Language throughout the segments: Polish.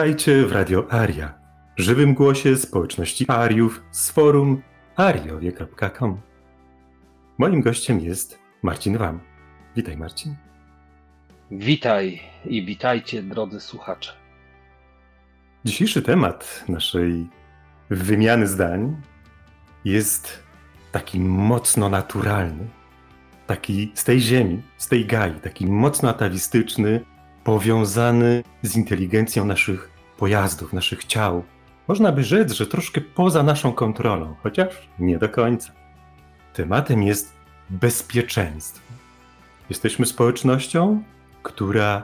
Witajcie w Radio Aria, żywym głosie społeczności Ariów z forum ariowie.com. Moim gościem jest Marcin Wam. Witaj Marcin. Witaj i witajcie drodzy słuchacze. Dzisiejszy temat naszej wymiany zdań jest taki mocno naturalny, taki z tej ziemi, z tej gai, taki mocno atawistyczny, powiązany z inteligencją naszych pojazdów, naszych ciał. Można by rzec, że troszkę poza naszą kontrolą, chociaż nie do końca. Tematem jest bezpieczeństwo. Jesteśmy społecznością, która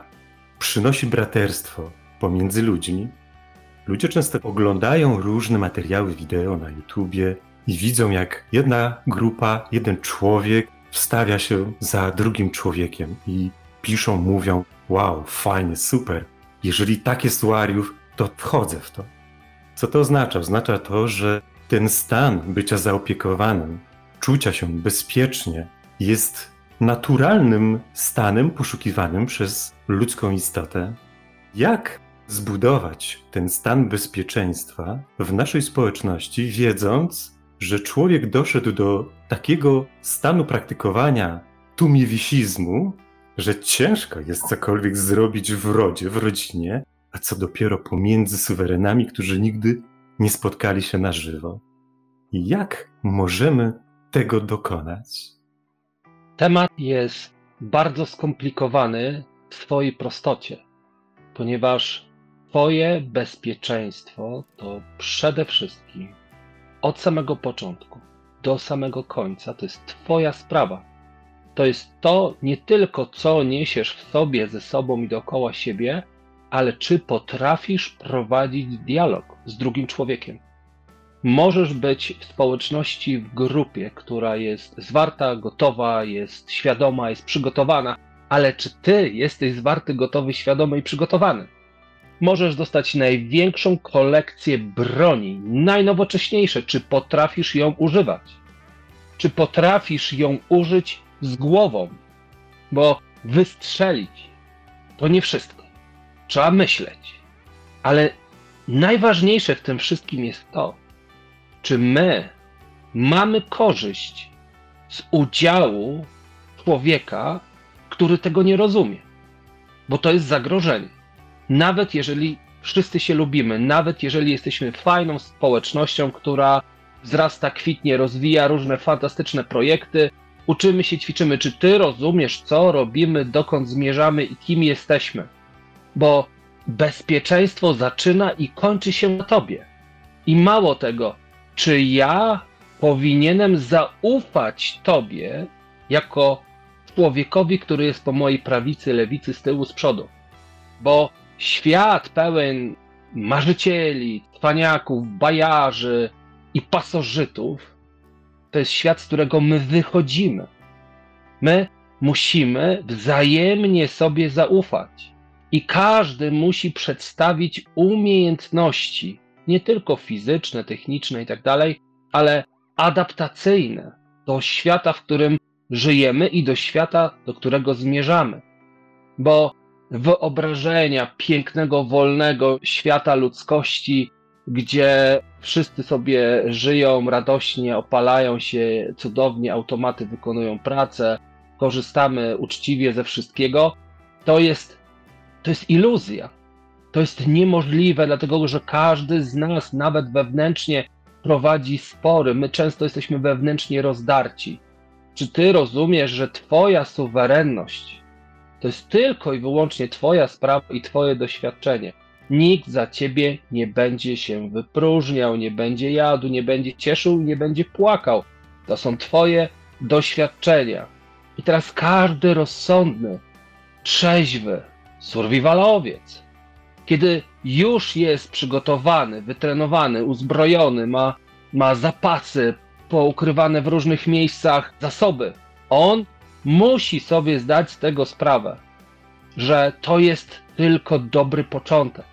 przynosi braterstwo pomiędzy ludźmi. Ludzie często oglądają różne materiały wideo na YouTubie i widzą, jak jedna grupa, jeden człowiek wstawia się za drugim człowiekiem i piszą, mówią: Wow, fajnie, super. Jeżeli tak jest u Ariów, to wchodzę w to. Co to oznacza? Oznacza to, że ten stan bycia zaopiekowanym, czucia się bezpiecznie, jest naturalnym stanem poszukiwanym przez ludzką istotę. Jak zbudować ten stan bezpieczeństwa w naszej społeczności, wiedząc, że człowiek doszedł do takiego stanu praktykowania tumiewisizmu, że ciężko jest cokolwiek zrobić w rodzie, w rodzinie, a co dopiero pomiędzy suwerenami, którzy nigdy nie spotkali się na żywo. Jak możemy tego dokonać? Temat jest bardzo skomplikowany w swojej prostocie, ponieważ Twoje bezpieczeństwo to przede wszystkim od samego początku do samego końca to jest Twoja sprawa to jest to nie tylko, co niesiesz w sobie, ze sobą i dookoła siebie, ale czy potrafisz prowadzić dialog z drugim człowiekiem. Możesz być w społeczności, w grupie, która jest zwarta, gotowa, jest świadoma, jest przygotowana, ale czy ty jesteś zwarty, gotowy, świadomy i przygotowany? Możesz dostać największą kolekcję broni, najnowocześniejsze. Czy potrafisz ją używać? Czy potrafisz ją użyć z głową, bo wystrzelić to nie wszystko. Trzeba myśleć. Ale najważniejsze w tym wszystkim jest to, czy my mamy korzyść z udziału człowieka, który tego nie rozumie. Bo to jest zagrożenie. Nawet jeżeli wszyscy się lubimy, nawet jeżeli jesteśmy fajną społecznością, która wzrasta, kwitnie, rozwija różne fantastyczne projekty, Uczymy się, ćwiczymy. Czy ty rozumiesz, co robimy, dokąd zmierzamy i kim jesteśmy? Bo bezpieczeństwo zaczyna i kończy się na tobie. I mało tego, czy ja powinienem zaufać tobie jako człowiekowi, który jest po mojej prawicy, lewicy, z tyłu, z przodu? Bo świat pełen marzycieli, cwaniaków, bajarzy i pasożytów to jest świat, z którego my wychodzimy. My musimy wzajemnie sobie zaufać. I każdy musi przedstawić umiejętności, nie tylko fizyczne, techniczne i tak dalej, ale adaptacyjne do świata, w którym żyjemy i do świata, do którego zmierzamy. Bo wyobrażenia pięknego, wolnego świata ludzkości gdzie wszyscy sobie żyją radośnie, opalają się cudownie, automaty wykonują pracę, korzystamy uczciwie ze wszystkiego, to jest, to jest iluzja. To jest niemożliwe, dlatego że każdy z nas, nawet wewnętrznie, prowadzi spory. My często jesteśmy wewnętrznie rozdarci. Czy ty rozumiesz, że Twoja suwerenność to jest tylko i wyłącznie Twoja sprawa i Twoje doświadczenie? Nikt za ciebie nie będzie się wypróżniał, nie będzie jadł, nie będzie cieszył, nie będzie płakał. To są twoje doświadczenia. I teraz każdy rozsądny, trzeźwy survivalowiec, kiedy już jest przygotowany, wytrenowany, uzbrojony, ma, ma zapasy poukrywane w różnych miejscach, zasoby, on musi sobie zdać z tego sprawę, że to jest tylko dobry początek,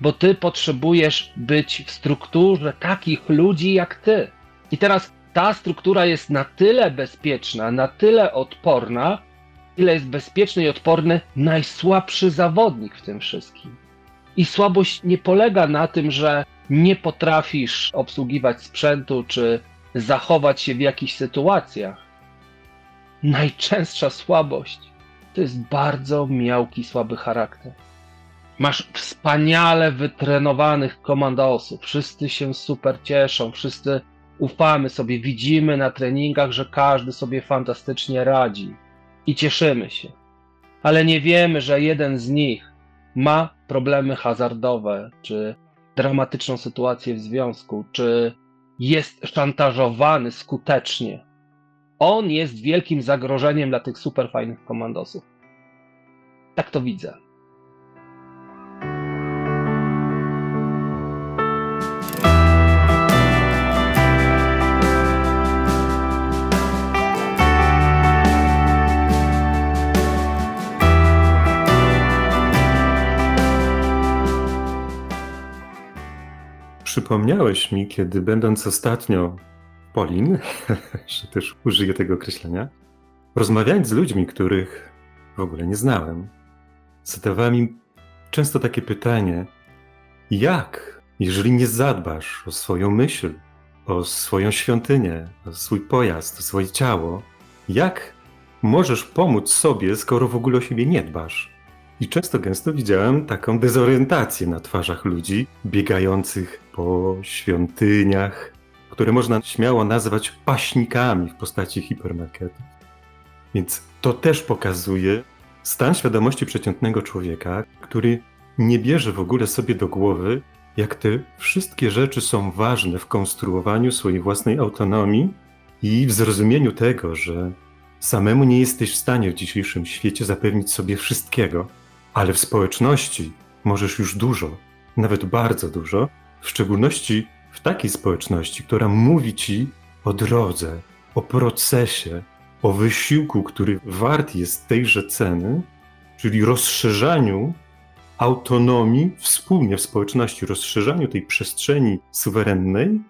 bo ty potrzebujesz być w strukturze takich ludzi jak ty. I teraz ta struktura jest na tyle bezpieczna, na tyle odporna, ile jest bezpieczny i odporny najsłabszy zawodnik w tym wszystkim. I słabość nie polega na tym, że nie potrafisz obsługiwać sprzętu czy zachować się w jakichś sytuacjach. Najczęstsza słabość to jest bardzo miałki, słaby charakter. Masz wspaniale wytrenowanych komandosów, wszyscy się super cieszą, wszyscy ufamy sobie, widzimy na treningach, że każdy sobie fantastycznie radzi i cieszymy się. Ale nie wiemy, że jeden z nich ma problemy hazardowe, czy dramatyczną sytuację w związku, czy jest szantażowany skutecznie. On jest wielkim zagrożeniem dla tych super fajnych komandosów. Tak to widzę. Przypomniałeś mi, kiedy będąc ostatnio Polin, że też użyję tego określenia, rozmawiając z ludźmi, których w ogóle nie znałem, zadawałem im często takie pytanie: jak, jeżeli nie zadbasz o swoją myśl, o swoją świątynię, o swój pojazd, o swoje ciało, jak możesz pomóc sobie, skoro w ogóle o siebie nie dbasz? I często gęsto widziałem taką dezorientację na twarzach ludzi biegających po świątyniach, które można śmiało nazwać paśnikami w postaci hipermarketów. Więc to też pokazuje stan świadomości przeciętnego człowieka, który nie bierze w ogóle sobie do głowy, jak te wszystkie rzeczy są ważne w konstruowaniu swojej własnej autonomii i w zrozumieniu tego, że samemu nie jesteś w stanie w dzisiejszym świecie zapewnić sobie wszystkiego, ale w społeczności możesz już dużo, nawet bardzo dużo, w szczególności w takiej społeczności, która mówi ci o drodze, o procesie, o wysiłku, który wart jest tejże ceny, czyli rozszerzaniu autonomii wspólnie w społeczności, rozszerzaniu tej przestrzeni suwerennej,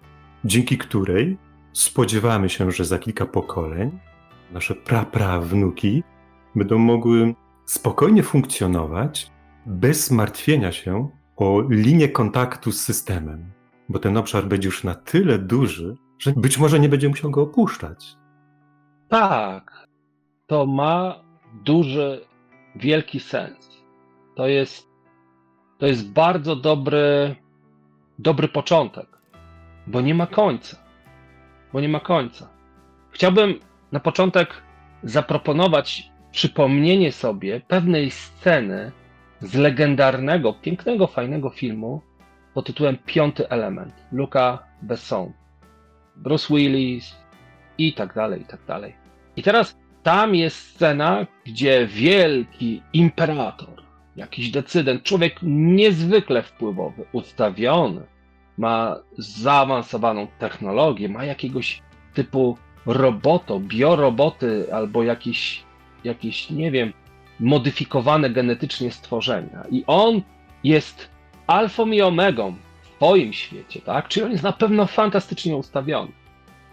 dzięki której spodziewamy się, że za kilka pokoleń nasze pra-pra-wnuki będą mogły spokojnie funkcjonować bez martwienia się o linię kontaktu z systemem, bo ten obszar będzie już na tyle duży, że być może nie będzie musiał go opuszczać. Tak, to ma duży, wielki sens. To jest, to jest bardzo dobry, dobry początek, bo nie ma końca. Bo nie ma końca. Chciałbym na początek zaproponować przypomnienie sobie pewnej sceny z legendarnego, pięknego, fajnego filmu pod tytułem Piąty Element Luca Besson. Bruce Willis i tak dalej, i tak dalej. I teraz tam jest scena, gdzie wielki imperator, jakiś decydent, człowiek niezwykle wpływowy, ustawiony, ma zaawansowaną technologię, ma jakiegoś typu roboto, bioroboty albo jakiś jakieś, nie wiem, modyfikowane genetycznie stworzenia. I on jest alfą i omegą w twoim świecie, tak? Czyli on jest na pewno fantastycznie ustawiony.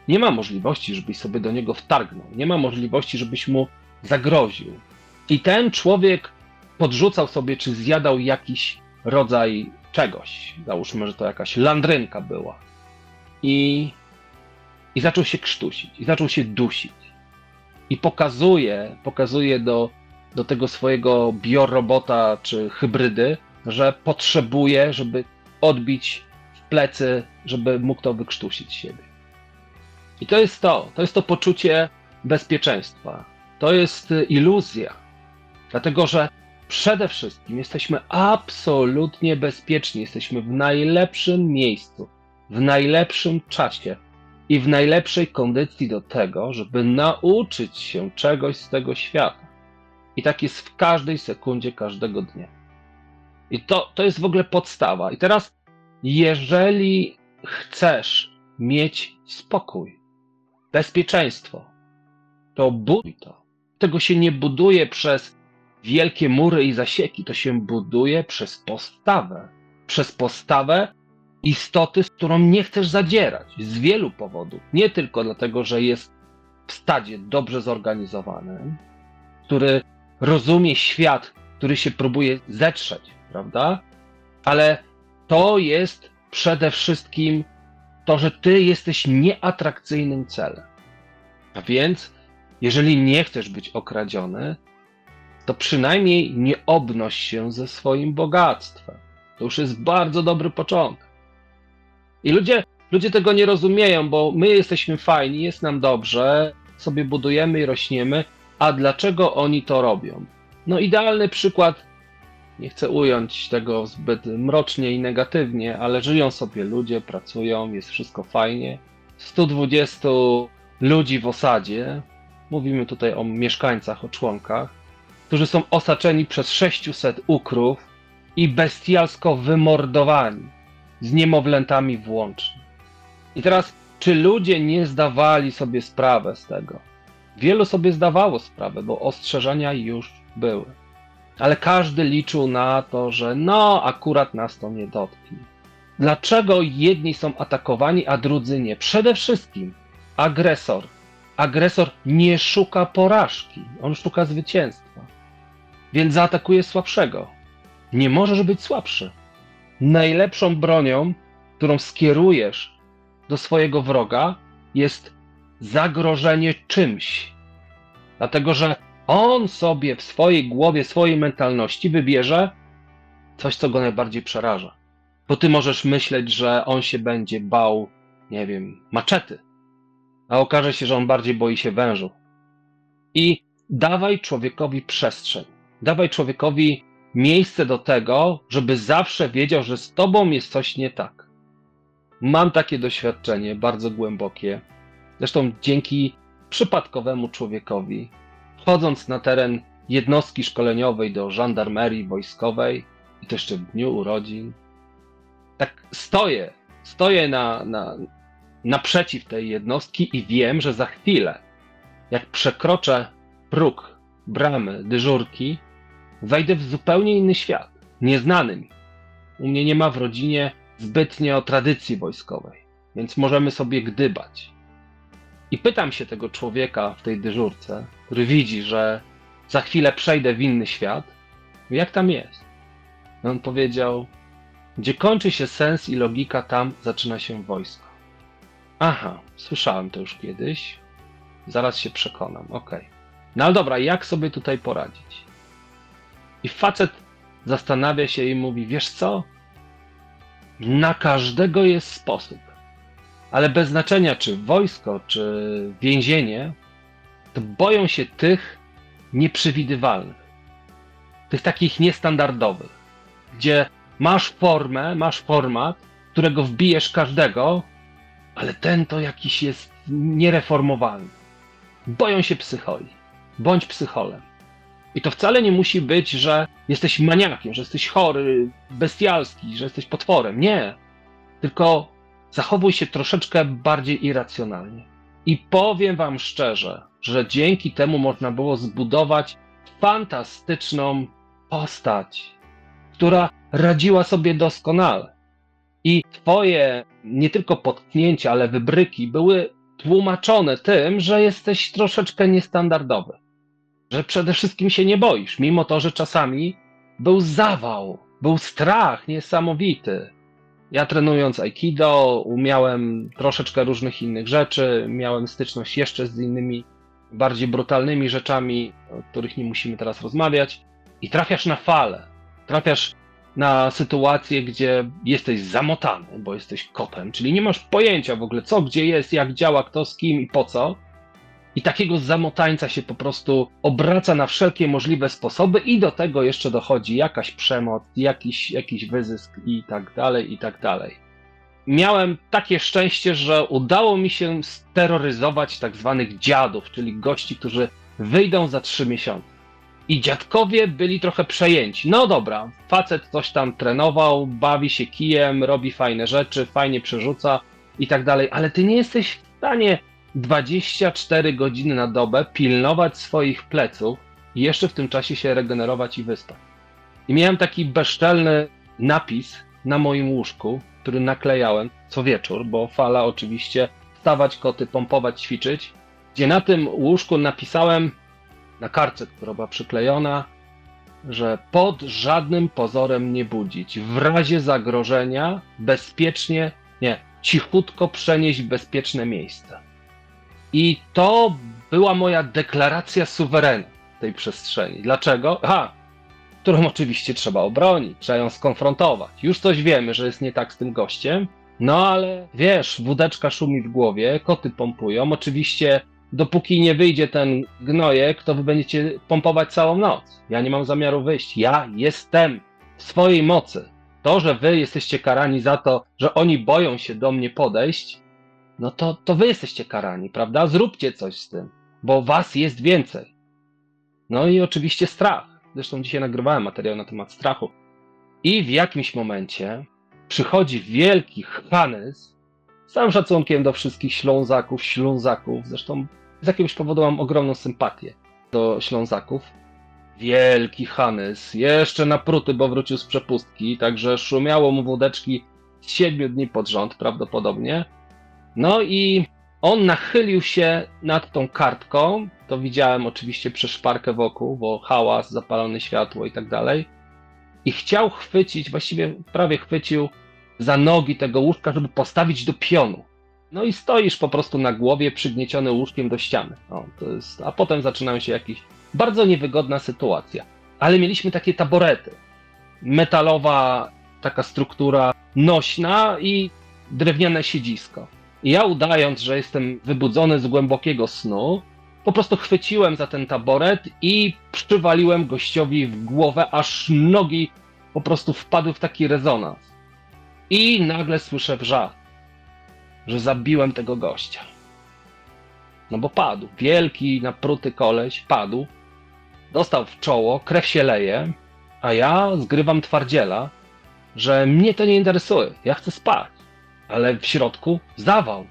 Nie ma możliwości, żebyś sobie do niego wtargnął. Nie ma możliwości, żebyś mu zagroził. I ten człowiek podrzucał sobie, czy zjadał jakiś rodzaj czegoś. Załóżmy, że to jakaś landrynka była. I, i zaczął się krztusić, i zaczął się dusić i pokazuje, pokazuje do, do tego swojego biorobota czy hybrydy, że potrzebuje, żeby odbić w plecy, żeby mógł to wykrztusić siebie. I to jest to, to jest to poczucie bezpieczeństwa. To jest iluzja, dlatego że przede wszystkim jesteśmy absolutnie bezpieczni, jesteśmy w najlepszym miejscu, w najlepszym czasie i w najlepszej kondycji do tego, żeby nauczyć się czegoś z tego świata. I tak jest w każdej sekundzie, każdego dnia. I to, to jest w ogóle podstawa. I teraz, jeżeli chcesz mieć spokój, bezpieczeństwo, to buduj to. Tego się nie buduje przez wielkie mury i zasieki, to się buduje przez postawę. Przez postawę istoty, z którą nie chcesz zadzierać z wielu powodów. Nie tylko dlatego, że jest w stadzie dobrze zorganizowanym, który rozumie świat, który się próbuje zetrzeć, prawda? Ale to jest przede wszystkim to, że ty jesteś nieatrakcyjnym celem. A więc, jeżeli nie chcesz być okradziony, to przynajmniej nie obnoś się ze swoim bogactwem. To już jest bardzo dobry początek. I ludzie, ludzie tego nie rozumieją, bo my jesteśmy fajni, jest nam dobrze, sobie budujemy i rośniemy, a dlaczego oni to robią? No, idealny przykład, nie chcę ująć tego zbyt mrocznie i negatywnie, ale żyją sobie ludzie, pracują, jest wszystko fajnie. 120 ludzi w osadzie, mówimy tutaj o mieszkańcach, o członkach, którzy są osaczeni przez 600 ukrów i bestialsko wymordowani z niemowlętami włącznie. I teraz, czy ludzie nie zdawali sobie sprawę z tego? Wielu sobie zdawało sprawę, bo ostrzeżenia już były. Ale każdy liczył na to, że no, akurat nas to nie dotknie. Dlaczego jedni są atakowani, a drudzy nie? Przede wszystkim agresor. Agresor nie szuka porażki, on szuka zwycięstwa. Więc zaatakuje słabszego. Nie możesz być słabszy najlepszą bronią, którą skierujesz do swojego wroga, jest zagrożenie czymś. Dlatego, że on sobie w swojej głowie, swojej mentalności wybierze coś, co go najbardziej przeraża. Bo ty możesz myśleć, że on się będzie bał, nie wiem, maczety, a okaże się, że on bardziej boi się wężu. I dawaj człowiekowi przestrzeń. Dawaj człowiekowi miejsce do tego, żeby zawsze wiedział, że z tobą jest coś nie tak. Mam takie doświadczenie bardzo głębokie. Zresztą dzięki przypadkowemu człowiekowi, wchodząc na teren jednostki szkoleniowej do żandarmerii wojskowej, i to jeszcze w dniu urodzin, tak stoję, stoję na, na, naprzeciw tej jednostki i wiem, że za chwilę, jak przekroczę próg bramy dyżurki, wejdę w zupełnie inny świat, nieznany mi. U mnie nie ma w rodzinie zbytnio tradycji wojskowej, więc możemy sobie gdybać. I pytam się tego człowieka w tej dyżurce, który widzi, że za chwilę przejdę w inny świat, jak tam jest? I on powiedział, gdzie kończy się sens i logika, tam zaczyna się wojsko. Aha, słyszałem to już kiedyś. Zaraz się przekonam, okej. Okay. No ale dobra, jak sobie tutaj poradzić? I facet zastanawia się i mówi: Wiesz co? Na każdego jest sposób. Ale bez znaczenia, czy wojsko, czy więzienie, to boją się tych nieprzewidywalnych, tych takich niestandardowych, gdzie masz formę, masz format, którego wbijesz każdego, ale ten to jakiś jest niereformowalny. Boją się psycholi. Bądź psycholem. I to wcale nie musi być, że jesteś maniakiem, że jesteś chory, bestialski, że jesteś potworem. Nie. Tylko zachowuj się troszeczkę bardziej irracjonalnie. I powiem Wam szczerze, że dzięki temu można było zbudować fantastyczną postać, która radziła sobie doskonale. I Twoje nie tylko potknięcia, ale wybryki były tłumaczone tym, że jesteś troszeczkę niestandardowy że przede wszystkim się nie boisz, mimo to, że czasami był zawał, był strach niesamowity. Ja trenując Aikido, umiałem troszeczkę różnych innych rzeczy, miałem styczność jeszcze z innymi bardziej brutalnymi rzeczami, o których nie musimy teraz rozmawiać, i trafiasz na falę. Trafiasz na sytuację, gdzie jesteś zamotany, bo jesteś kopem, czyli nie masz pojęcia w ogóle co, gdzie jest, jak działa, kto z kim i po co. I takiego zamotańca się po prostu obraca na wszelkie możliwe sposoby, i do tego jeszcze dochodzi jakaś przemoc, jakiś, jakiś wyzysk i tak dalej, i tak dalej. miałem takie szczęście, że udało mi się steroryzować tak zwanych dziadów, czyli gości, którzy wyjdą za trzy miesiące. I dziadkowie byli trochę przejęci. No dobra, facet coś tam trenował, bawi się kijem, robi fajne rzeczy, fajnie przerzuca i tak dalej, ale ty nie jesteś w stanie 24 godziny na dobę pilnować swoich pleców i jeszcze w tym czasie się regenerować i wyspać. I miałem taki bezczelny napis na moim łóżku, który naklejałem co wieczór, bo fala oczywiście stawać koty, pompować, ćwiczyć, gdzie na tym łóżku napisałem na kartce, która była przyklejona, że pod żadnym pozorem nie budzić. W razie zagrożenia bezpiecznie, nie, cichutko przenieść w bezpieczne miejsce. I to była moja deklaracja suwerena tej przestrzeni. Dlaczego? Aha, którą oczywiście trzeba obronić, trzeba ją skonfrontować. Już coś wiemy, że jest nie tak z tym gościem, no ale wiesz, wódeczka szumi w głowie, koty pompują. Oczywiście, dopóki nie wyjdzie ten gnojek, to wy będziecie pompować całą noc. Ja nie mam zamiaru wyjść. Ja jestem w swojej mocy. To, że wy jesteście karani za to, że oni boją się do mnie podejść, no to, to wy jesteście karani, prawda? Zróbcie coś z tym, bo was jest więcej. No i oczywiście strach. Zresztą dzisiaj nagrywałem materiał na temat strachu. I w jakimś momencie przychodzi wielki Hannes, z całym szacunkiem do wszystkich Ślązaków, Ślązaków, zresztą z jakiegoś powodu mam ogromną sympatię do Ślązaków. Wielki Hannes, jeszcze napruty, bo wrócił z przepustki, także szumiało mu wódeczki siedmiu dni pod rząd prawdopodobnie. No i on nachylił się nad tą kartką, to widziałem oczywiście przez szparkę wokół, bo hałas, zapalone światło i tak dalej. I chciał chwycić, właściwie prawie chwycił za nogi tego łóżka, żeby postawić do pionu. No i stoisz po prostu na głowie, przygnieciony łóżkiem do ściany. Jest, a potem zaczynają się jakieś bardzo niewygodna sytuacja. Ale mieliśmy takie taborety. Metalowa taka struktura nośna i drewniane siedzisko. Ja udając, że jestem wybudzony z głębokiego snu, po prostu chwyciłem za ten taboret i przywaliłem gościowi w głowę, aż nogi po prostu wpadły w taki rezonans. I nagle słyszę wrzak, że zabiłem tego gościa. No bo padł. Wielki, napruty koleś padł. Dostał w czoło, krew się leje, a ja zgrywam twardziela, że mnie to nie interesuje. Ja chcę spać. Ale w środku zawał.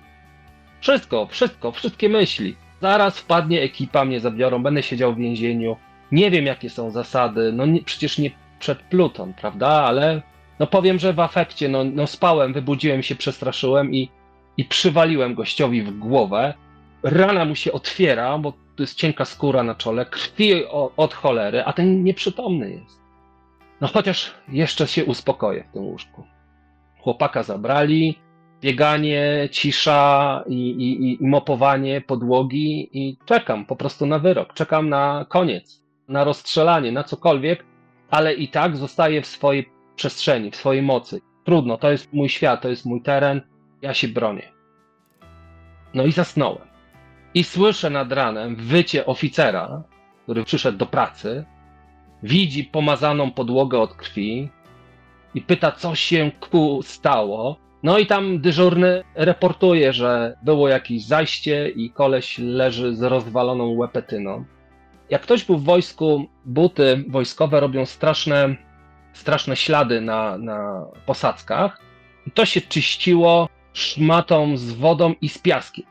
Wszystko, wszystko, wszystkie myśli. Zaraz wpadnie ekipa, mnie zabiorą, będę siedział w więzieniu. Nie wiem, jakie są zasady. No nie, przecież nie przed Pluton, prawda? Ale no powiem, że w afekcie, no, no spałem, wybudziłem się, przestraszyłem i, i przywaliłem gościowi w głowę. Rana mu się otwiera, bo to jest cienka skóra na czole, krwi od cholery, a ten nieprzytomny jest. No chociaż jeszcze się uspokoję w tym łóżku. Chłopaka zabrali, bieganie, cisza i, i, i mopowanie podłogi i czekam po prostu na wyrok, czekam na koniec, na rozstrzelanie, na cokolwiek, ale i tak zostaję w swojej przestrzeni, w swojej mocy. Trudno, to jest mój świat, to jest mój teren, ja się bronię. No i zasnąłem. I słyszę nad ranem wycie oficera, który przyszedł do pracy, widzi pomazaną podłogę od krwi i pyta, co się ku stało. No i tam dyżurny reportuje, że było jakieś zajście i koleś leży z rozwaloną łepetyną. Jak ktoś był w wojsku, buty wojskowe robią straszne, straszne ślady na, na posadzkach. To się czyściło szmatą z wodą i z piaskiem.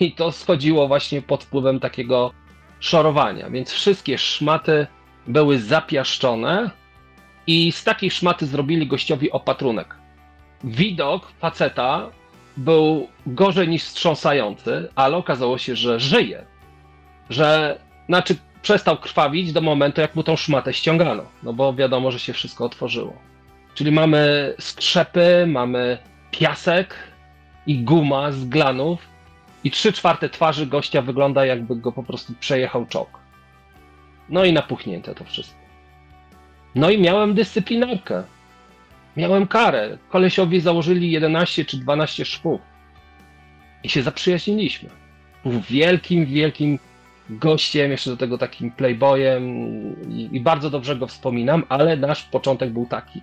I to schodziło właśnie pod wpływem takiego szorowania. Więc wszystkie szmaty były zapiaszczone i z takiej szmaty zrobili gościowi opatrunek widok faceta był gorzej niż wstrząsający, ale okazało się, że żyje. Że, znaczy, przestał krwawić do momentu, jak mu tą szmatę ściągano. No bo wiadomo, że się wszystko otworzyło. Czyli mamy strzepy, mamy piasek i guma z glanów i trzy czwarte twarzy gościa wygląda jakby go po prostu przejechał czok. No i napuchnięte to wszystko. No i miałem dyscyplinarkę. Miałem karę. Kolesiowi założyli 11 czy 12 szwów. I się zaprzyjaźniliśmy. Był wielkim, wielkim gościem, jeszcze do tego takim playboyem i, i, bardzo dobrze go wspominam, ale nasz początek był taki.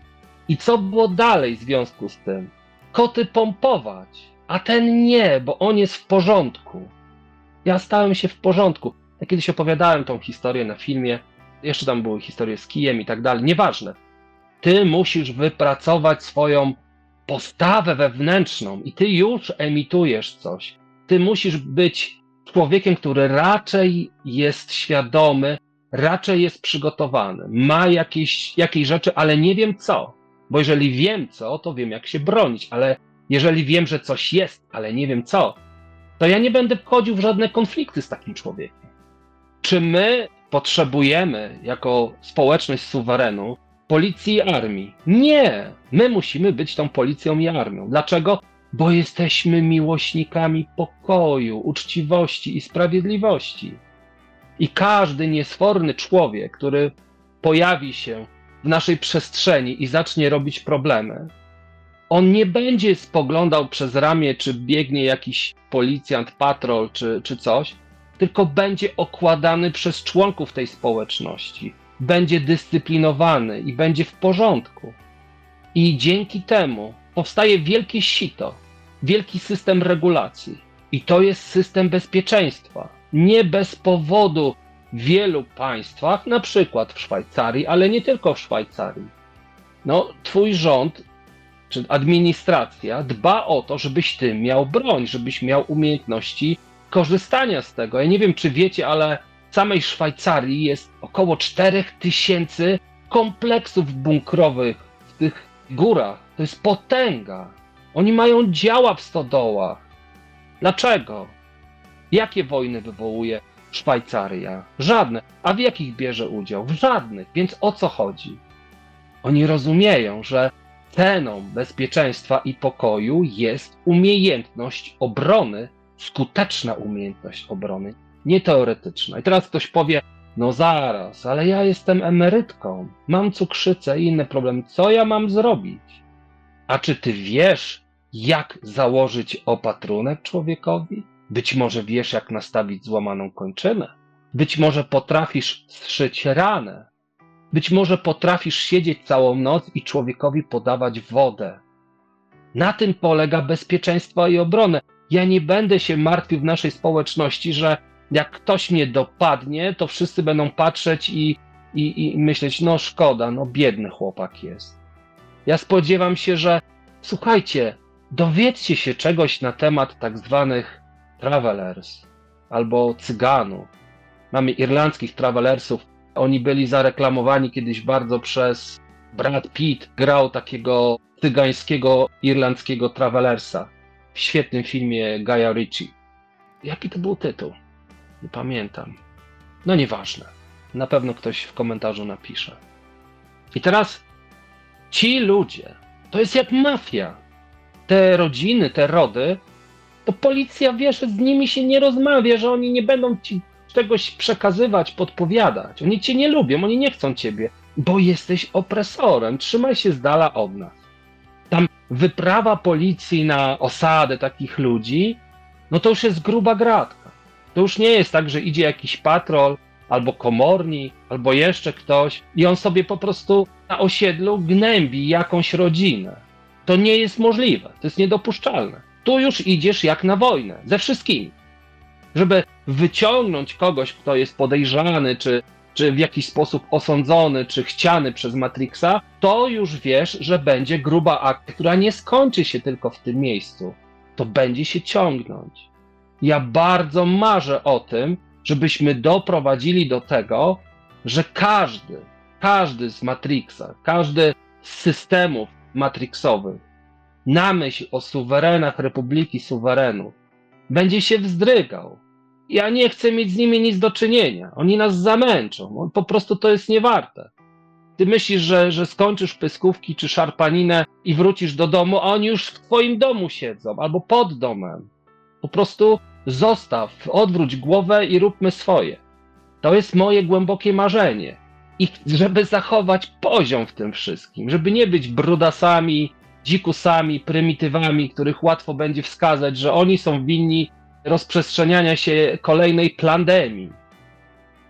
I co było dalej w związku z tym? koty pompować, a ten nie, bo on jest w porządku. Ja stałem się w porządku. Ja kiedyś opowiadałem tą historię na filmie, jeszcze tam były historie z kijem i tak dalej, nieważne. Ty musisz wypracować swoją postawę wewnętrzną i ty już emitujesz coś. Ty musisz być człowiekiem, który raczej jest świadomy, raczej jest przygotowany, ma jakieś, jakieś rzeczy, ale nie wiem co. Bo jeżeli wiem co, to wiem jak się bronić, ale jeżeli wiem, że coś jest, ale nie wiem co, to ja nie będę wchodził w żadne konflikty z takim człowiekiem. Czy my potrzebujemy jako społeczność suwerenu policji i armii? Nie! My musimy być tą policją i armią. Dlaczego? Bo jesteśmy miłośnikami pokoju, uczciwości i sprawiedliwości. I każdy niesforny człowiek, który pojawi się w naszej przestrzeni i zacznie robić problemy, on nie będzie spoglądał przez ramię, czy biegnie jakiś policjant, patrol, czy, czy coś, tylko będzie okładany przez członków tej społeczności, będzie dyscyplinowany i będzie w porządku. I dzięki temu powstaje wielkie sito, wielki system regulacji. I to jest system bezpieczeństwa. Nie bez powodu w wielu państwach, na przykład w Szwajcarii, ale nie tylko w Szwajcarii, no, twój rząd czy administracja dba o to, żebyś ty miał broń, żebyś miał umiejętności korzystania z tego. Ja nie wiem, czy wiecie, ale w samej Szwajcarii jest około 4000 kompleksów bunkrowych w tych górach. To jest potęga. Oni mają działa w stodołach. Dlaczego? Jakie wojny wywołuje Szwajcaria? Żadne. A w jakich bierze udział? W żadnych. Więc o co chodzi? Oni rozumieją, że ceną bezpieczeństwa i pokoju jest umiejętność obrony, skuteczna umiejętność obrony, nie teoretyczna. I teraz ktoś powie, no zaraz, ale ja jestem emerytką, mam cukrzycę i inne problemy, co ja mam zrobić? A czy ty wiesz, jak założyć opatrunek człowiekowi? Być może wiesz, jak nastawić złamaną kończynę. Być może potrafisz zszyć ranę. Być może potrafisz siedzieć całą noc i człowiekowi podawać wodę. Na tym polega bezpieczeństwo i obronę. Ja nie będę się martwił w naszej społeczności, że jak ktoś mnie dopadnie, to wszyscy będą patrzeć i, i, i myśleć, no szkoda, no biedny chłopak jest. Ja spodziewam się, że słuchajcie, dowiedzcie się czegoś na temat tak zwanych travelers albo cyganów. Mamy irlandzkich travelersów. Oni byli zareklamowani kiedyś bardzo przez Brad Pitt. Grał takiego cygańskiego irlandzkiego travelersa w świetnym filmie Gaia Ritchie. Jaki to był tytuł? Nie pamiętam. No nieważne. Na pewno ktoś w komentarzu napisze. I teraz ci ludzie, to jest jak mafia. Te rodziny, te rody, to policja wie, że z nimi się nie rozmawia, że oni nie będą ci czegoś przekazywać, podpowiadać. Oni cię nie lubią, oni nie chcą ciebie, bo jesteś opresorem. Trzymaj się z dala od nas. Tam wyprawa policji na osadę takich ludzi, no to już jest gruba gratka. To już nie jest tak, że idzie jakiś patrol, albo komornik, albo jeszcze ktoś i on sobie po prostu na osiedlu gnębi jakąś rodzinę. To nie jest możliwe, to jest niedopuszczalne. Tu już idziesz jak na wojnę, ze wszystkimi. Żeby wyciągnąć kogoś, kto jest podejrzany, czy, czy w jakiś sposób osądzony, czy chciany przez Matrixa, to już wiesz, że będzie gruba akcja, która nie skończy się tylko w tym miejscu. To będzie się ciągnąć. Ja bardzo marzę o tym, żebyśmy doprowadzili do tego, że każdy, każdy z Matrixa, każdy z systemów matrixowych na myśl o suwerenach Republiki Suwerenów będzie się wzdrygał. Ja nie chcę mieć z nimi nic do czynienia. Oni nas zamęczą. Po prostu to jest niewarte. Ty myślisz, że, że skończysz pyskówki czy szarpaninę i wrócisz do domu, a oni już w twoim domu siedzą albo pod domem. Po prostu zostaw, odwróć głowę i róbmy swoje. To jest moje głębokie marzenie. I żeby zachować poziom w tym wszystkim, żeby nie być brudasami, dzikusami, prymitywami, których łatwo będzie wskazać, że oni są winni rozprzestrzeniania się kolejnej pandemii.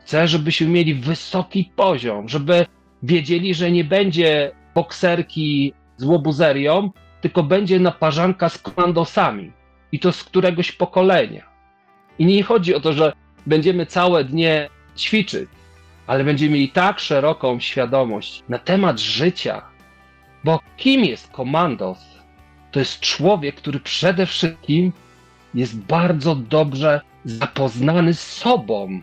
Chcę, żebyśmy mieli wysoki poziom, żeby wiedzieli, że nie będzie bokserki z łobuzerią, tylko będzie naparzanka z komandosami i to z któregoś pokolenia. I nie chodzi o to, że będziemy całe dnie ćwiczyć, ale będziemy mieli tak szeroką świadomość na temat życia, bo kim jest komandos? To jest człowiek, który przede wszystkim jest bardzo dobrze zapoznany z sobą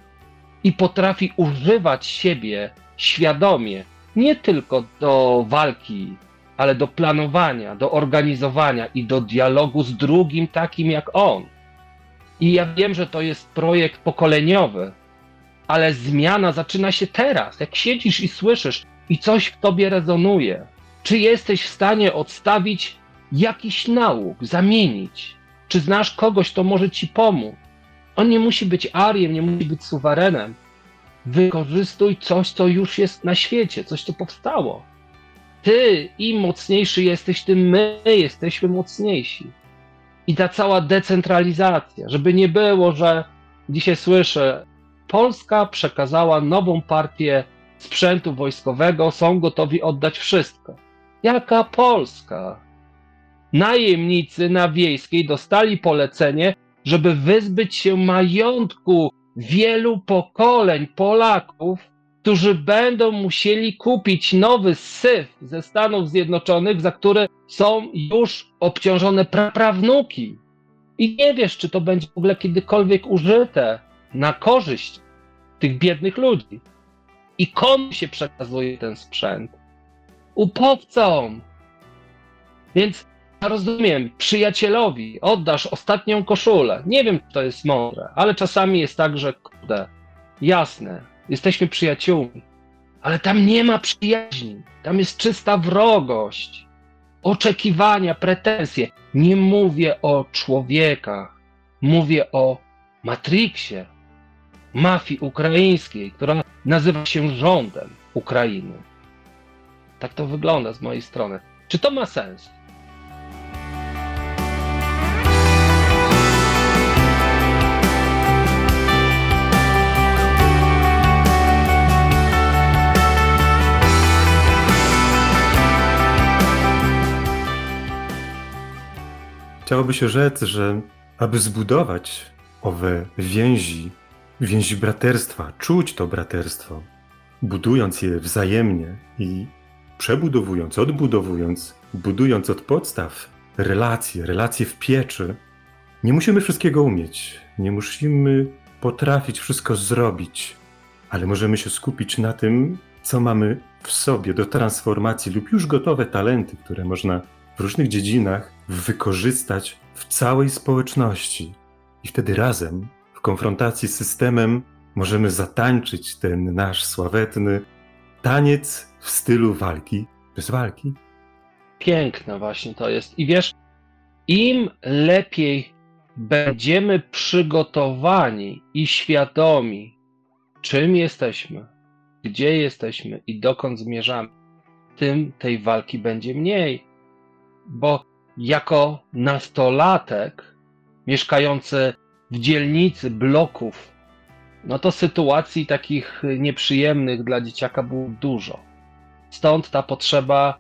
i potrafi używać siebie świadomie, nie tylko do walki, ale do planowania, do organizowania i do dialogu z drugim takim jak on. I ja wiem, że to jest projekt pokoleniowy, ale zmiana zaczyna się teraz. Jak siedzisz i słyszysz i coś w tobie rezonuje, czy jesteś w stanie odstawić jakiś nauk, zamienić? Czy znasz kogoś, kto może ci pomóc? On nie musi być ariem, nie musi być suwerenem. Wykorzystuj coś, co już jest na świecie, coś, co powstało. Ty im mocniejszy jesteś, tym my jesteśmy mocniejsi. I ta cała decentralizacja, żeby nie było, że dzisiaj słyszę, Polska przekazała nową partię sprzętu wojskowego, są gotowi oddać wszystko. Jaka Polska? Najemnicy na wiejskiej dostali polecenie, żeby wyzbyć się majątku wielu pokoleń Polaków, którzy będą musieli kupić nowy syf ze Stanów Zjednoczonych, za które są już obciążone prawnuki. I nie wiesz, czy to będzie w ogóle kiedykolwiek użyte na korzyść tych biednych ludzi. I komu się przekazuje ten sprzęt? Upowcom. Więc ja rozumiem, przyjacielowi oddasz ostatnią koszulę. Nie wiem, czy to jest mądre, ale czasami jest tak, że kurde, jasne, jesteśmy przyjaciółmi, ale tam nie ma przyjaźni. Tam jest czysta wrogość, oczekiwania, pretensje. Nie mówię o człowiekach, mówię o Matrixie, mafii ukraińskiej, która nazywa się rządem Ukrainy. Tak to wygląda z mojej strony. Czy to ma sens? Chciałoby się rzec, że aby zbudować owe więzi, więzi braterstwa, czuć to braterstwo, budując je wzajemnie i przebudowując, odbudowując, budując od podstaw relacje, relacje w pieczy, nie musimy wszystkiego umieć, nie musimy potrafić wszystko zrobić, ale możemy się skupić na tym, co mamy w sobie do transformacji lub już gotowe talenty, które można w różnych dziedzinach wykorzystać w całej społeczności. I wtedy razem, w konfrontacji z systemem, możemy zatańczyć ten nasz sławetny taniec w stylu walki bez walki. Piękne właśnie to jest. I wiesz, im lepiej będziemy przygotowani i świadomi, czym jesteśmy, gdzie jesteśmy i dokąd zmierzamy, tym tej walki będzie mniej. Bo jako nastolatek mieszkający w dzielnicy bloków, no to sytuacji takich nieprzyjemnych dla dzieciaka było dużo. Stąd ta potrzeba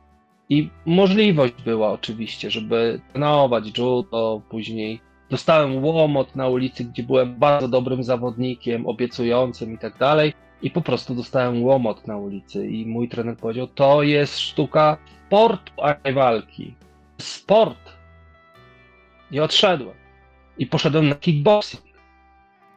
i możliwość była oczywiście, żeby trenować judo, później dostałem łomot na ulicy, gdzie byłem bardzo dobrym zawodnikiem, obiecującym i tak dalej. I po prostu dostałem łomot na ulicy i mój trener powiedział, to jest sztuka sportu, a nie walki sport. I odszedłem. I poszedłem na kickboxing.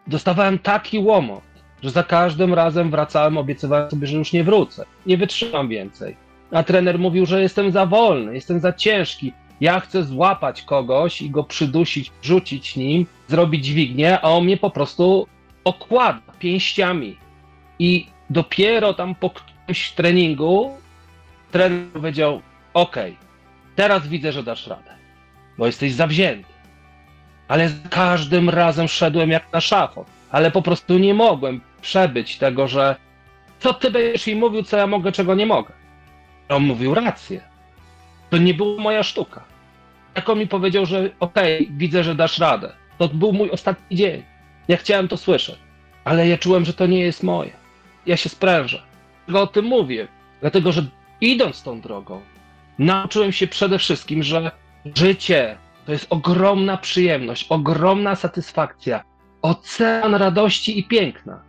Dostawałem taki łomot, że za każdym razem wracałem, obiecywałem sobie, że już nie wrócę. Nie wytrzymam więcej. A trener mówił, że jestem za wolny, jestem za ciężki. Ja chcę złapać kogoś i go przydusić, rzucić nim, zrobić dźwignię, a on mnie po prostu okłada pięściami. I dopiero tam po którymś treningu trener powiedział: OK, Teraz widzę, że dasz radę, bo jesteś zawzięty. Ale za każdym razem szedłem jak na szafot, ale po prostu nie mogłem przebyć tego, że co ty będziesz mi mówił, co ja mogę, czego nie mogę. On mówił rację. To nie była moja sztuka. Jak on mi powiedział, że okej, okay, widzę, że dasz radę. To był mój ostatni dzień. Ja chciałem to słyszeć, ale ja czułem, że to nie jest moje. Ja się sprężę. Dlatego o tym mówię. Dlatego, że idąc tą drogą, nauczyłem się przede wszystkim, że Życie to jest ogromna przyjemność, ogromna satysfakcja, ocean radości i piękna.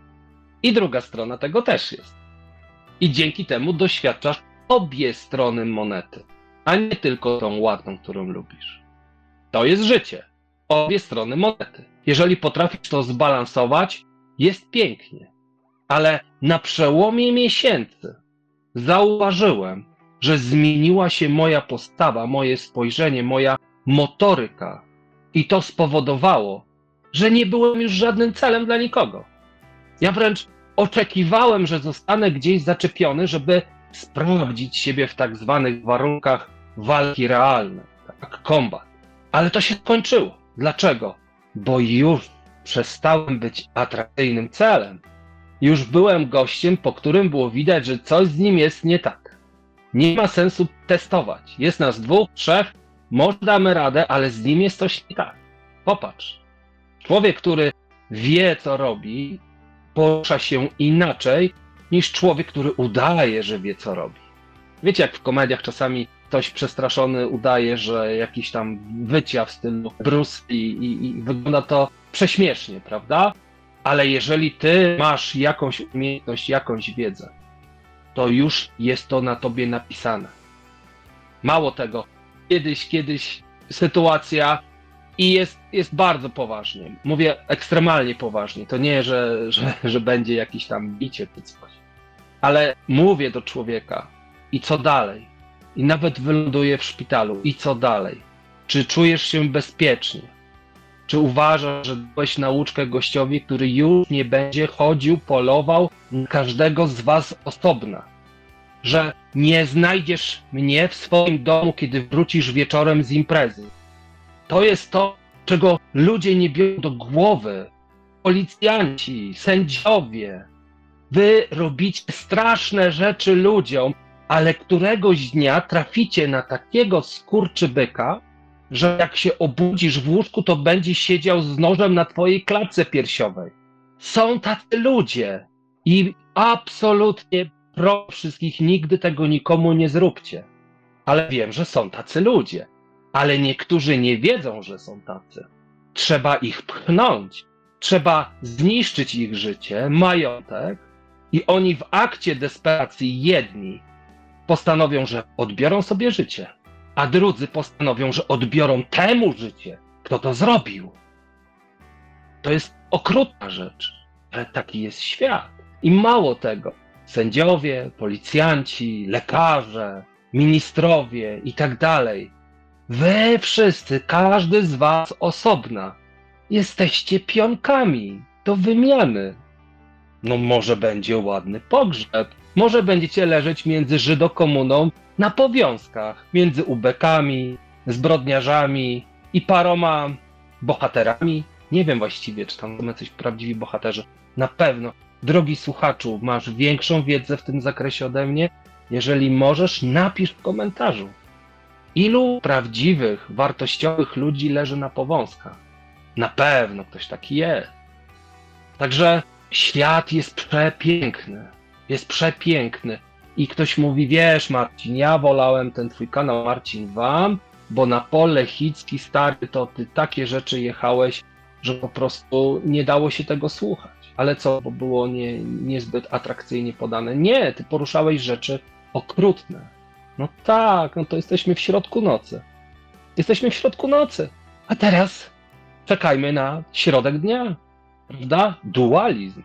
I druga strona tego też jest. I dzięki temu doświadczasz obie strony monety, a nie tylko tą ładną, którą lubisz. To jest życie. Obie strony monety. Jeżeli potrafisz to zbalansować, jest pięknie. Ale na przełomie miesięcy zauważyłem, że zmieniła się moja postawa, moje spojrzenie, moja motoryka. I to spowodowało, że nie byłem już żadnym celem dla nikogo. Ja wręcz oczekiwałem, że zostanę gdzieś zaczepiony, żeby sprawdzić siebie w tak zwanych warunkach walki realnej, tak kombat. Ale to się skończyło. Dlaczego? Bo już przestałem być atrakcyjnym celem. Już byłem gościem, po którym było widać, że coś z nim jest nie tak. Nie ma sensu testować. Jest nas dwóch, trzech, może damy radę, ale z nim jest coś nie tak. Popatrz. Człowiek, który wie, co robi, porusza się inaczej niż człowiek, który udaje, że wie, co robi. Wiecie, jak w komediach czasami ktoś przestraszony udaje, że jakiś tam wycia w stylu Bruce i, i, i wygląda to prześmiesznie, prawda? Ale jeżeli ty masz jakąś umiejętność, jakąś wiedzę, to już jest to na tobie napisane. Mało tego, kiedyś, kiedyś sytuacja i jest, jest bardzo poważnie. Mówię ekstremalnie poważnie. To nie, że, że, że będzie jakieś tam bicie czy coś. Ale mówię do człowieka i co dalej? I nawet wyląduję w szpitalu. I co dalej? Czy czujesz się bezpiecznie? Czy uważasz, że dałeś nauczkę gościowi, który już nie będzie chodził, polował każdego z was osobna? Że nie znajdziesz mnie w swoim domu, kiedy wrócisz wieczorem z imprezy. To jest to, czego ludzie nie biorą do głowy. Policjanci, sędziowie. Wy robicie straszne rzeczy ludziom, ale któregoś dnia traficie na takiego skurczybyka, że jak się obudzisz w łóżku, to będzie siedział z nożem na twojej klatce piersiowej. Są tacy ludzie i absolutnie pro wszystkich nigdy tego nikomu nie zróbcie. Ale wiem, że są tacy ludzie. Ale niektórzy nie wiedzą, że są tacy. Trzeba ich pchnąć. Trzeba zniszczyć ich życie, majątek i oni w akcie desperacji jedni postanowią, że odbiorą sobie życie, a drudzy postanowią, że odbiorą temu życie, kto to zrobił. To jest okrutna rzecz, ale taki jest świat. I mało tego, sędziowie, policjanci, lekarze, ministrowie i tak dalej, wy wszyscy, każdy z was osobna, jesteście pionkami do wymiany. No może będzie ładny pogrzeb, może będziecie leżeć między Żydokomuną na powiązkach, między ubekami, zbrodniarzami i paroma bohaterami. Nie wiem właściwie, czy tam są jacyś prawdziwi bohaterzy. Na pewno. Drogi słuchaczu, masz większą wiedzę w tym zakresie ode mnie? Jeżeli możesz, napisz w komentarzu. Ilu prawdziwych, wartościowych ludzi leży na powązkach? Na pewno ktoś taki jest. Także świat jest przepiękny jest przepiękny. I ktoś mówi, wiesz Marcin, ja wolałem ten twój kanał Marcin Wam, bo na pole Hicki stary to ty takie rzeczy jechałeś, że po prostu nie dało się tego słuchać. Ale co, bo było nie, niezbyt atrakcyjnie podane. Nie, ty poruszałeś rzeczy okrutne. No tak, no to jesteśmy w środku nocy. Jesteśmy w środku nocy. A teraz czekajmy na środek dnia. Prawda? Dualizm.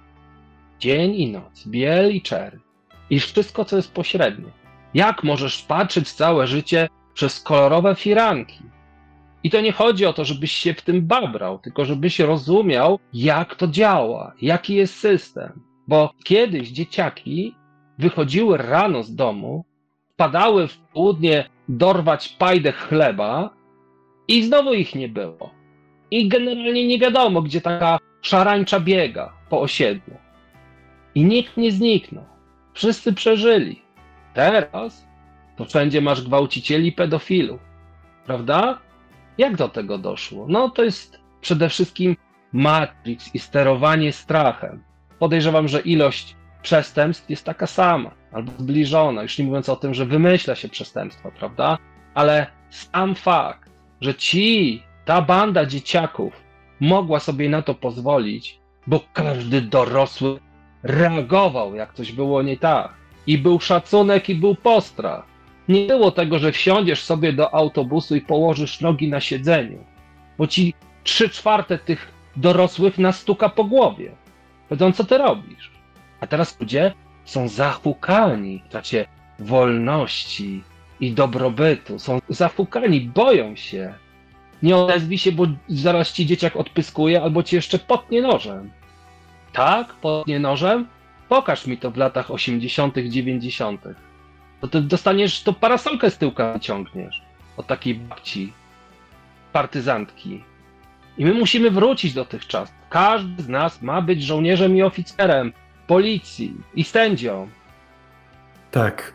Dzień i noc, biel i czerń. I wszystko, co jest pośrednie. Jak możesz patrzeć całe życie przez kolorowe firanki? I to nie chodzi o to, żebyś się w tym babrał, tylko żebyś rozumiał, jak to działa, jaki jest system. Bo kiedyś dzieciaki wychodziły rano z domu, padały w południe dorwać pajdę chleba i znowu ich nie było. I generalnie nie wiadomo, gdzie taka szarańcza biega po osiedlu. I nikt nie zniknął. Wszyscy przeżyli. Teraz to wszędzie masz gwałcicieli i pedofilów. Prawda? Jak do tego doszło? No to jest przede wszystkim Matrix i sterowanie strachem. Podejrzewam, że ilość przestępstw jest taka sama albo zbliżona, już nie mówiąc o tym, że wymyśla się przestępstwa, prawda? Ale sam fakt, że ci, ta banda dzieciaków mogła sobie na to pozwolić, bo każdy dorosły reagował, jak coś było nie tak. I był szacunek, i był postrach. Nie było tego, że wsiądziesz sobie do autobusu i położysz nogi na siedzeniu, bo ci trzy czwarte tych dorosłych nastuka po głowie. Powiedzą, co ty robisz? A teraz ludzie są zahukani w czasie wolności i dobrobytu. Są zahukani, boją się. Nie odezwij się, bo zaraz ci dzieciak odpyskuje albo ci jeszcze potnie nożem. Tak, potnie nożem? Pokaż mi to w latach 80., 90. To ty dostaniesz to parasolkę z tyłka wyciągniesz od takiej babci, partyzantki. I my musimy wrócić do tych czasów. Każdy z nas ma być żołnierzem i oficerem policji i sędzią. Tak.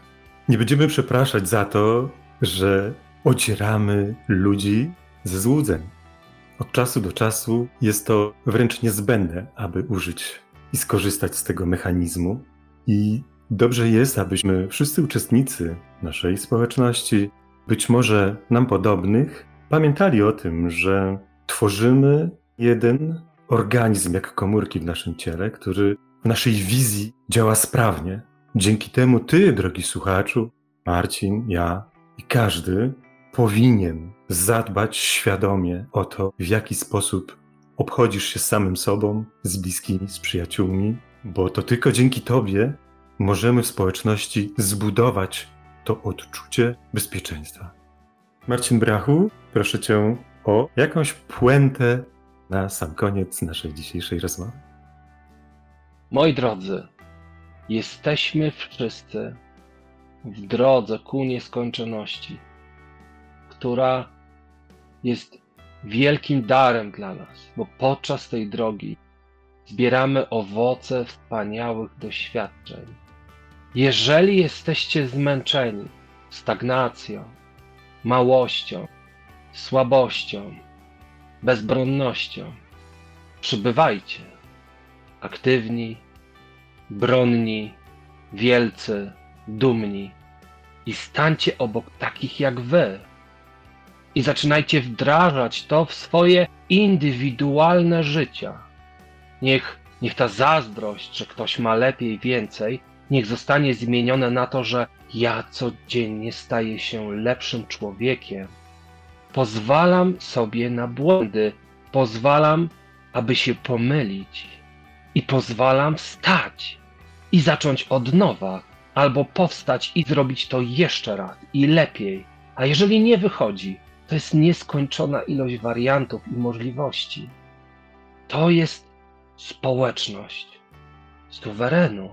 Nie będziemy przepraszać za to, że ocieramy ludzi ze złudzeń. Od czasu do czasu jest to wręcz niezbędne, aby użyć i skorzystać z tego mechanizmu. I dobrze jest, abyśmy wszyscy uczestnicy naszej społeczności, być może nam podobnych, pamiętali o tym, że tworzymy jeden organizm, jak komórki w naszym ciele, który w naszej wizji działa sprawnie. Dzięki temu ty, drogi słuchaczu, Marcin, ja i każdy powinien zadbać świadomie o to, w jaki sposób obchodzisz się z samym sobą, z bliskimi, z przyjaciółmi, bo to tylko dzięki tobie możemy w społeczności zbudować to odczucie bezpieczeństwa. Marcin Brachu, proszę cię o jakąś puentę na sam koniec naszej dzisiejszej rozmowy. Moi drodzy, jesteśmy wszyscy w drodze ku nieskończoności, która jest wielkim darem dla nas, bo podczas tej drogi zbieramy owoce wspaniałych doświadczeń. Jeżeli jesteście zmęczeni stagnacją, małością, słabością, bezbronnością, przybywajcie aktywni, bronni, wielcy, dumni i stańcie obok takich jak wy. I zaczynajcie wdrażać to w swoje indywidualne życia. Niech, niech ta zazdrość, że ktoś ma lepiej, więcej, niech zostanie zmienione na to, że ja codziennie staję się lepszym człowiekiem. Pozwalam sobie na błędy, pozwalam, aby się pomylić i pozwalam wstać i zacząć od nowa, albo powstać i zrobić to jeszcze raz i lepiej. A jeżeli nie wychodzi, to jest nieskończona ilość wariantów i możliwości. To jest społeczność suwerenu.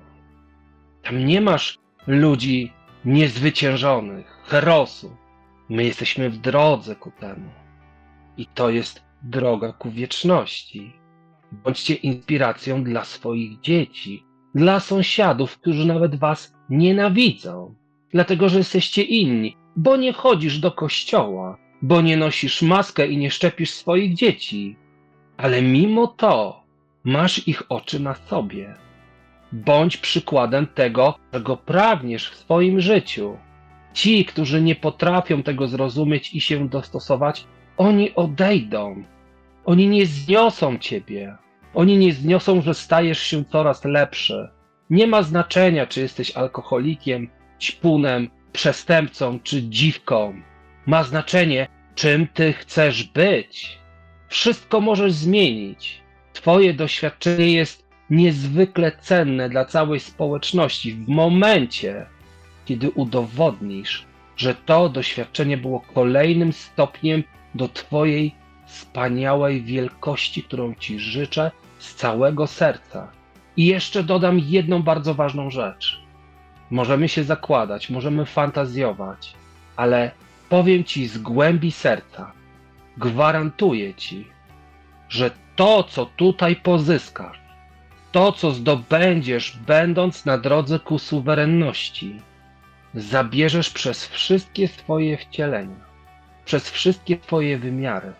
Tam nie masz ludzi niezwyciężonych, herosów. My jesteśmy w drodze ku temu. I to jest droga ku wieczności. Bądźcie inspiracją dla swoich dzieci, dla sąsiadów, którzy nawet was nienawidzą, dlatego że jesteście inni, bo nie chodzisz do kościoła, bo nie nosisz maskę i nie szczepisz swoich dzieci. Ale mimo to masz ich oczy na sobie. Bądź przykładem tego, czego pragniesz w swoim życiu. Ci, którzy nie potrafią tego zrozumieć i się dostosować, oni odejdą. Oni nie zniosą ciebie. Oni nie zniosą, że stajesz się coraz lepszy. Nie ma znaczenia, czy jesteś alkoholikiem, ćpunem, przestępcą czy dziwką. Ma znaczenie, czym ty chcesz być. Wszystko możesz zmienić. Twoje doświadczenie jest niezwykle cenne dla całej społeczności w momencie, kiedy udowodnisz, że to doświadczenie było kolejnym stopniem do Twojej wspaniałej wielkości, którą Ci życzę z całego serca. I jeszcze dodam jedną bardzo ważną rzecz. Możemy się zakładać, możemy fantazjować, ale powiem Ci z głębi serca, gwarantuję Ci, że to, co tutaj pozyskasz, to, co zdobędziesz, będąc na drodze ku suwerenności, zabierzesz przez wszystkie swoje wcielenia, przez wszystkie Twoje wymiary.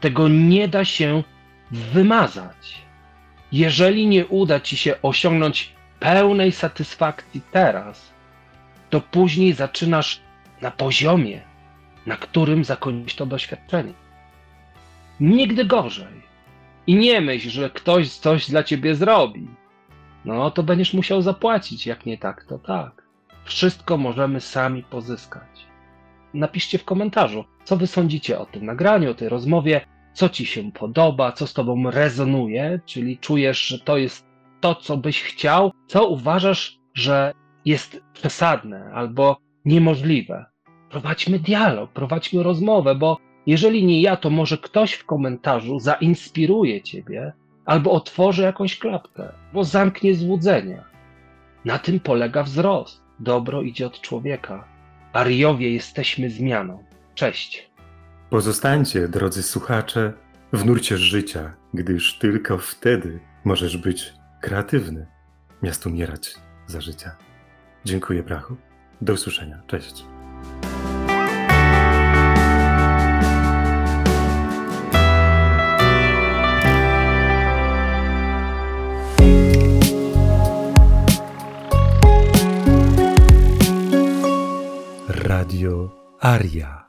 Tego nie da się wymazać. Jeżeli nie uda ci się osiągnąć pełnej satysfakcji teraz, to później zaczynasz na poziomie, na którym zakończyć to doświadczenie. Nigdy gorzej. I nie myśl, że ktoś coś dla ciebie zrobi. No to będziesz musiał zapłacić. Jak nie tak, to tak. Wszystko możemy sami pozyskać. Napiszcie w komentarzu, co wy sądzicie o tym nagraniu, o tej rozmowie, co ci się podoba, co z tobą rezonuje, czyli czujesz, że to jest to, co byś chciał, co uważasz, że jest przesadne albo niemożliwe. Prowadźmy dialog, prowadźmy rozmowę, bo jeżeli nie ja, to może ktoś w komentarzu zainspiruje ciebie albo otworzy jakąś klapkę, bo zamknie złudzenia. Na tym polega wzrost. Dobro idzie od człowieka. Ariowie jesteśmy zmianą. Cześć. Pozostańcie, drodzy słuchacze, w nurcie życia, gdyż tylko wtedy możesz być kreatywny, miast umierać za życia. Dziękuję, Brachu. Do usłyszenia. Cześć. Radio Aria.